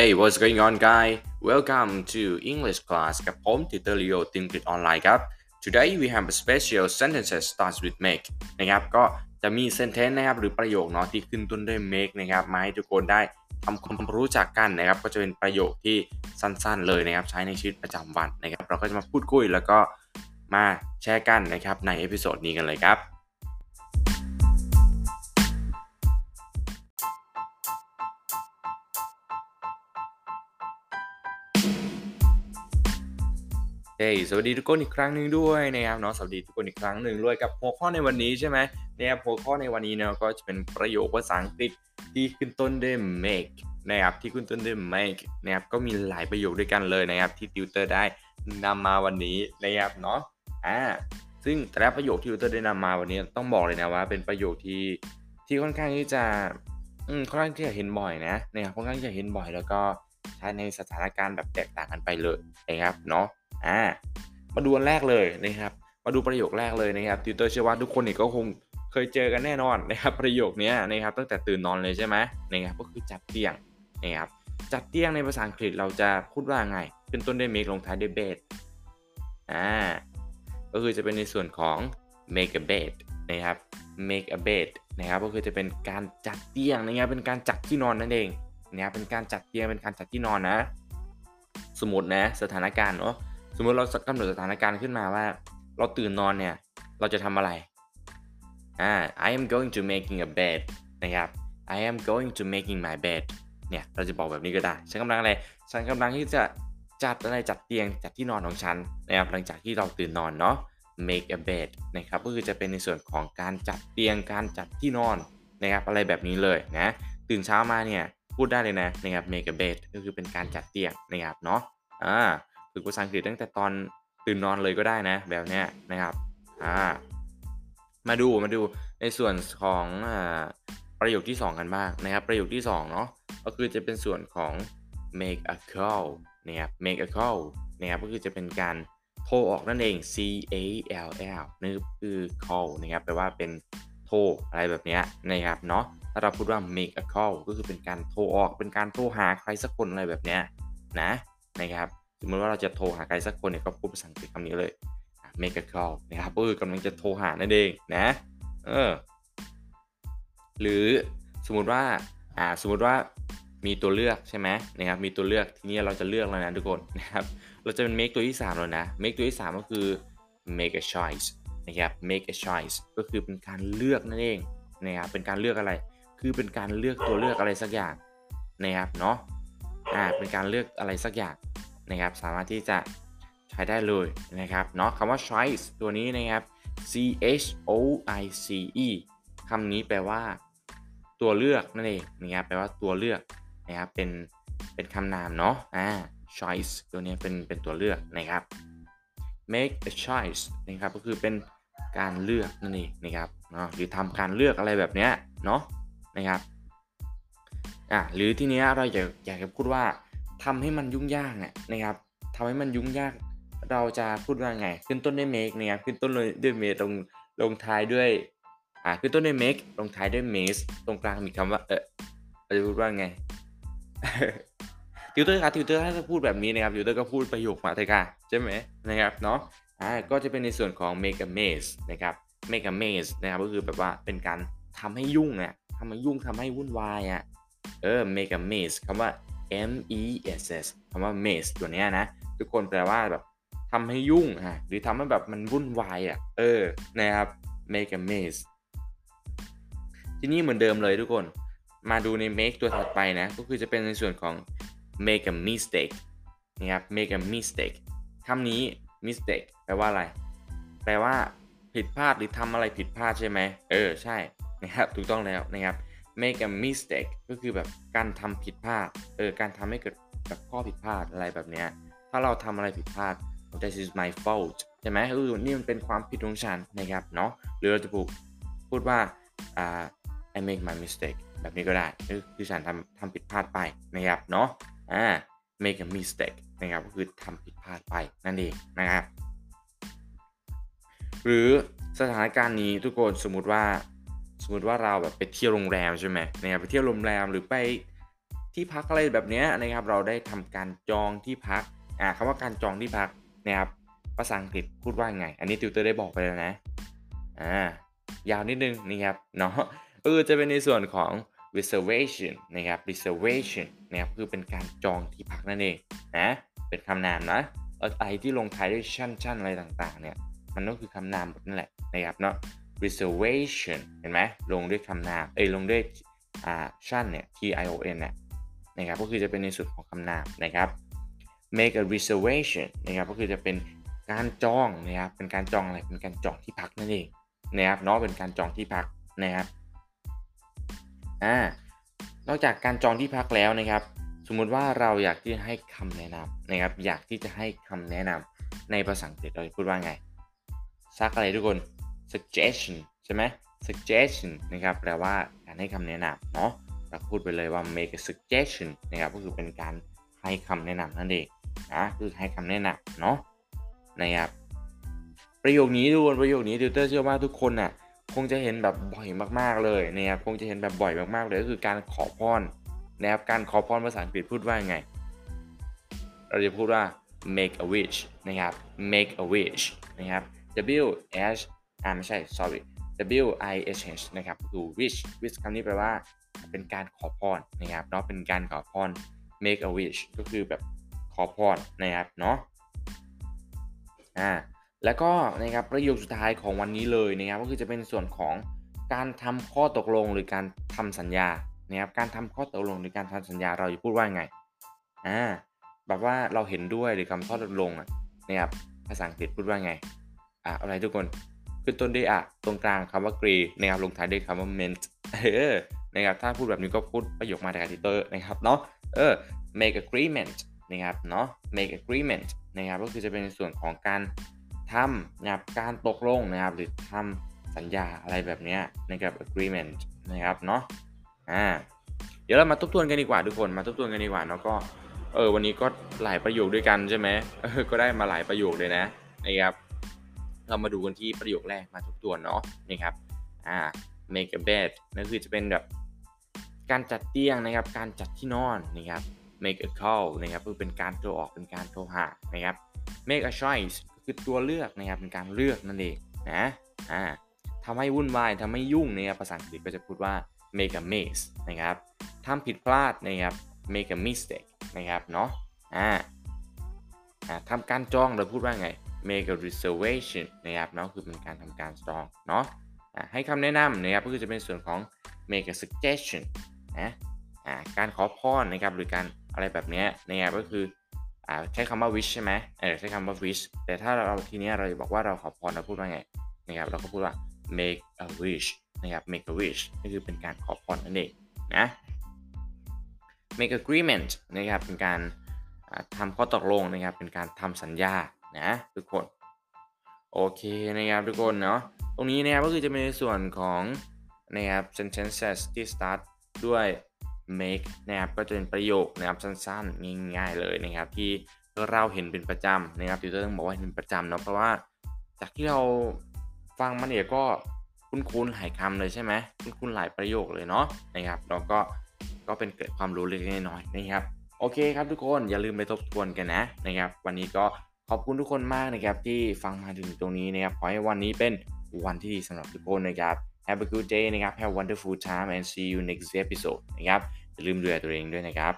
Hey what's going on guy Welcome to English class กับผมติวเตอร์ลีโอติวอังกฤษออนไลน์ครับ Today we have a special sentences starts with make นะครับก็จะมี sentence นะครับหรือประโยคเนาะที่ขึ้นต้นด้วย make นะครับมาให้ทุกคนได้ทำความรู้จักกันนะครับก็จะเป็นประโยคที่สั้นๆ เลยนะครับใช้ในชีวิตประจำวันนะครับเราก็จะมาพูดคุยแล้วก็มาแชร์กันนะครับใน episode นี้กันเลยครับ เฮ้ยสวัสดีทุกคนอีกครั้งหนึ่งด้วยนะครับเนาะสวัสดีทุกคนอีกครั้งหนึ่งด้วยกับหัวข้อในวันนี้ใช่ไหมนะครับหัวข้อในวันนี้เนาะก็จะเป็นประโยคภาษาอังกฤษที่ขึ้นต้นด้วย make นะครับที่ขึ้นต้นด้วย make นะครับก็มีหลายประโยคด้วยกันเลยนะครับที่ติวเตอร์ได้นำมาวันนี้นะครับเนาะอ่าซึ่งแต่ละประโยคที่ติวเตอร์ได้นำมาวันนี้ต้องบอกเลยนะว่า เป็นประโยคที่ที่ค่อนข้างที่จะอืมค่อนข้างที่จะเห็นบ่อยนะนะครับค่อนข้างที่จะเห็นบ่อยแล้วก็ใช้ในสถานการณ์แบบแตกต่างกันไปเลยนะครับเนาะ อ่ามาดูอันแรกเลยนะครับ มาดูประโยคแรกเลยนะครับติวเตอร์เชื่อว่าทุกคนเนี่ยก็คงเคยเจอกันแน่นอนนะครับประโยคนี้นะครับตั้งแต่ตื่นนอนเลยใช่ไหมนะครับก็คือจัดเตียงนะครับจัดเตียงในภาษาอังกฤษเราจะพูดว่าไงขึ้นต้นด้วย make ลงท้ายด้วย bed อ่าก็คือจะเป็นในส่วนของ make a bed นะครับ make a bed นะครับก็คือจะเป็นการจัดเตียงนะครับเป็นการจัดที่นอนนั่นเองนะครับเป็นการจัดเตียงเป็นการจัดที่นอนนะ สมมตินะสถานการณ์เนาะ สมมติเรากำหนดสถานการณ์ขึ้นมาว่า เราตื่นนอนเนี่ย เราจะทำอะไรอ่า I am going to making a bed นะครับ I am going to making my bed เนี่ย เราจะบอกแบบนี้ก็ได้ ฉันกำลังอะไร ฉันกำลังที่จะจัดอะไรจัดเตียงจัดที่นอนของฉันนะครับหลังจากที่เราตื่นนอนเนาะ make a bed นะครับก็คือจะเป็นในส่วนของการจัดเตียงการจัดที่นอนนะครับอะไรแบบนี้เลยนะตื่นเช้ามาเนี่ยพูดได้เลยนะนะครับ make a bed ก็คือเป็นการจัดเตียงนะครับเนาะอ่า ฝึกภาษาอังกฤษตั้งแต่ตอนตื่นนอนเลยก็ได้นะ แบบเนี้ยนะครับอ่ามาดูมาดูในส่วนของอประโยคที่ 2 กันบ้างนะครับ ประโยคที่2เนาะก็คือจะเป็นส่วนของ make a call นะครับ make a call นะครับก็คือจะเป็นการโทรออกนั่นเอง C A L L นี่คือ call นะครับแปลว่าเป็นโทรอะไรแบบนี้นะครับเนาะถ้าเราพูดว่า make a call ก็คือเป็นการโทรออกเป็นการโทรหาใครสักคนอะไรแบบนี้นะนะครับ สมมติว่าเราจะโทรหาใครสักคนเนี่ยก็พูดภาษาอังกฤษคำนี้เลย make a call นะครับก็คือกำลังจะโทรหานั่นเองนะเออหรือสมมติว่าอ่าสมมติว่ามีตัวเลือกใช่ไหมนะครับมีตัวเลือกทีนี้เราจะเลือกแล้วนะทุกคนนะครับเราจะเป็น make ตัวที่ 3 แล้วนะ make ตัวที่ 3 ก็คือ make a choice นะครับ make a choice ก็คือเป็นการเลือกนั่นเองนะครับเป็นการเลือกอะไร คือเป็นการเลือกตัวเลือกอะไรสักอย่างนะครับเนาะอ่าเป็นการเลือกอะไรสักอย่าง นะครับสามารถที่จะใช้ได้เลยนะครับเนาะคำว่า choice ตัวนี้นะครับ C H O I C E คำนี้แปลว่า ตัวเลือกนั่นเองนะครับแปลว่าตัวเลือกนะครับเป็นเป็นคำนามเนาะอ่า choice ตัวนี้เป็นเป็นตัวเลือกนะครับ make a choice นะครับก็คือเป็นการเลือกนั่นเองนะครับเนาะหรือทำการเลือกอะไรแบบเนี้ยเนาะนะครับอะหรือทีนี้เราอยากอยากจะพูดว่า ทำให้มันยุ่งยากเนี่ยนะครับทำให้มันยุ่งยากเราจะพูดว่าไง ขึ้นต้นด้วย make นะครับขึ้นต้นเลยด้วย make ลงลงท้ายด้วยอ่าขึ้นต้นด้วย make ลงท้ายด้วย mess ตรงกลางมีคำว่าเออเราจะพูดว่าไงติวเตอร์ครับติวเตอร์ถ้าจะพูดแบบนี้นะครับติวเตอร์ก็พูดประโยคมาเถอะค่ะใช่ไหมนะครับเนาะอ่าก็จะเป็นในส่วนของ make a mess นะครับ make a mess นะครับก็คือแบบว่าเป็นการทำให้ยุ่งอะทำให้ยุ่งทำให้วุ่นวายอะเออ make a mess คำว่า M E S S คำว่า mess ตัวเนี้ยนะ ทุกคนแปลว่าแบบทำให้ยุ่งอะหรือทำให้แบบมันวุ่นวายอะเออนะครับ make a maze ที่นี่เหมือนเดิมเลยทุกคนมาดูใน make ตัวถัดไปนะ ก็คือจะเป็นในส่วนของ make a mistake นะครับ make a mistake คำนี้ mistake แปลว่าอะไร แปลว่าผิดพลาดหรือทำอะไรผิดพลาดใช่ไหมเออใช่นะครับถูกต้องแล้วนะครับ make a mistake ก็คือแบบการทำผิดพลาด เออ การทำให้เกิดแบบข้อผิดพลาดอะไรแบบเนี้ย ถ้าเราทำอะไรผิดพลาด that is my fault ใช่ไหมเออนี่มันเป็นความผิดของฉันนะครับ เนาะหรือเราจะพูดพูดว่าอ่า I make my mistake แบบนี้ก็ได้คือฉันทำทำผิดพลาดไปนะครับ เนาะอ่า make a mistake นะครับ ก็คือทำผิดพลาดไปนั่นเองนะครับ หรือสถานการณ์นี้ทุกคนสมมุติว่า สมมติว่าเราแบบไปเที่ยวโรงแรมใช่ไหมนะครับไปเที่ยวโรงแรมหรือไปที่พักอะไรแบบนี้นะครับ เราได้ทำการจองที่พักอ่าคำว่าการจองที่พักนะครับภาษาอังกฤษพูดว่าไง อันนี้ติวเตอร์ได้บอกไปแล้วนะอ่ายาวนิดนึงนะครับเนาะก็คือจะเป็นในส่วนของ reservation นะครับ reservation นะครับคือเป็นการจองที่พักนั่นเองนะเป็นคำนามนะอะไรที่ลงท้ายด้วยชั่นชั่นอะไรต่างๆเนี่ยมันก็คือคำนามหมดนั่นแหละนะครับเนาะ reservation เห็นไหมลงด้วยคำนาม เอ้ยลงด้วยอ่าชั่นเนี่ย t i o n เนี่ยนะครับก็คือจะเป็นในส่วนของคำนามนะครับ make a reservation นะครับก็คือจะเป็นการจองนะครับเป็นการจองอะไรเป็นการจองที่พักนั่นเองนะครับเนาะเป็นการจองที่พักนะครับอ่านอกจากการจองที่พักแล้วนะครับ สมมุติว่าเราอยากที่จะให้คำแนะนำนะครับ อยากที่จะให้คำแนะนำในภาษาอังกฤษเราจะพูดว่าไงซักอะไรทุกคน suggestion ใช่ไหม suggestion นะครับแปลว่าการให้คำแนะนำเนาะเราพูดไปเลยว่า make a suggestion นะครับก็คือเป็นการให้คำแนะนำนั่นเองนะคือให้คำแนะนำเนาะนะครับประโยคนี้ทุกคนประโยคนี้ติวเตอร์เชื่อว่าทุกคนน่ะคงจะเห็นแบบบ่อยมากๆเลยนะครับคงจะเห็นแบบบ่อยมากๆเลยก็คือการขอพรนะครับการขอพรภาษาอังกฤษพูดว่าไง เราจะพูดว่า make a wish นะครับ make a wish นะครับ W H อ่าไม่ใช่ sorry W I H H นะครับคือ wish wish คำนี้แปลว่าเป็นการขอพรนะครับเนาะเป็นการขอพร make a wish ก็คือแบบขอพรนะครับเนาะอ่าแล้วก็นะครับประโยคสุดท้ายของวันนี้เลยนะครับก็คือจะเป็นส่วนของการทำข้อตกลงหรือการทำสัญญานะครับการทำข้อตกลงหรือการทำสัญญาเราจะพูดว่าไงอ่าแบบว่าเราเห็นด้วยหรือคำข้อตกลงนะครับภาษาอังกฤษพูดว่าไงอ่าอะไรทุกคน ขึ้นต้นด้วยอะตรงกลางคำว่า agree นะครับลงท้ายด้วยคำว่า meant เออนะครับถ้าพูดแบบนี้ก็พูดประโยคมาจากติเตอร์นะครับเนาะเออ make agreement นะครับเนาะ make agreement นะครับก็คือจะเป็นในส่วนของการทำนะครับการตกลงนะครับหรือทำสัญญาอะไรแบบนี้นะครับ agreement นะครับเนาะอ่าเดี๋ยวเรามาทบทวนกันดีกว่าทุกคนมาทบทวนกันดีกว่าเนาะก็เออวันนี้ก็หลายประโยคด้วยกันใช่ไหมเออก็ได้มาหลายประโยคเลยนะนะครับ เรามาดูกันที่ประโยคแรกมาทบทวนเนาะนี่ครับอ่า make a bed นั่นคือจะเป็นแบบการจัดเตียงนะครับ การจัดที่นอนนะครับ make a call นะครับคือเป็นการโทรออกเป็นการโทรหานะครับ make a choice คือตัวเลือกนะครับเป็นการเลือกนั่นเองนะอ่าทำให้วุ่นวายทำให้ยุ่งนะครับภาษาอังกฤษก็จะพูดว่า make a mess นะครับทำผิดพลาดนะครับ make a mistake นะครับเนาะอ่าทำการจองเราพูดว่าไง make a reservation นะครับเนาะคือเป็นการทำการจองเนาะให้คำแนะนำนะครับก็คือจะเป็นส่วนของ make a suggestion นะการขอพรนะครับหรือการอะไรแบบนี้นะครับก็คืออใช้คำว่า wish ใช่ไหมเออใช้คำว่า wish แต่ถ้าเราทีนี้เราบอกว่าเราขอพรเราพูดว่าไงนะครับเราก็พูดว่า make a wish นะครับ make a wish ก็คือเป็นการขอพรนั่นเองนะ make agreement นะครับเป็นการทำข้อตกลงนะครับเป็นการทำสัญญา นะทุกคน โอเคนะครับทุกคนเนาะตรงนี้นะครับก็คือจะเป็นในส่วนของนะครับ sentences ที่ start ด้วย make นะครับก็จะเป็นประโยคนะครับสั้นๆ ง่ายๆเลยนะครับที่เราเห็นเป็นประจำนะครับที่ต้องบอกว่าเห็นเป็นประจำเนาะเพราะว่าจากที่เราฟังมันเนี่ยก็คุ้นๆหลายคำเลยใช่ไหมคุ้นๆหลายประโยคเลยเนาะนะครับเราก็ก็เป็นเกิดความรู้เล็กน้อยนะครับ โอเคครับทุกคนอย่าลืมไปทบทวนกันนะนะครับ วันนี้ก็ ขอบคุณทุกคนมากนะครับที่ฟังมาถึงตรงนี้นะครับขอให้วันนี้เป็นวันที่ดีสำหรับทุกคนนะครับ Have a good day นะครับ Have a wonderful time and see you next episode นะครับอย่าลืมดูแลตัวเองด้วยนะครับ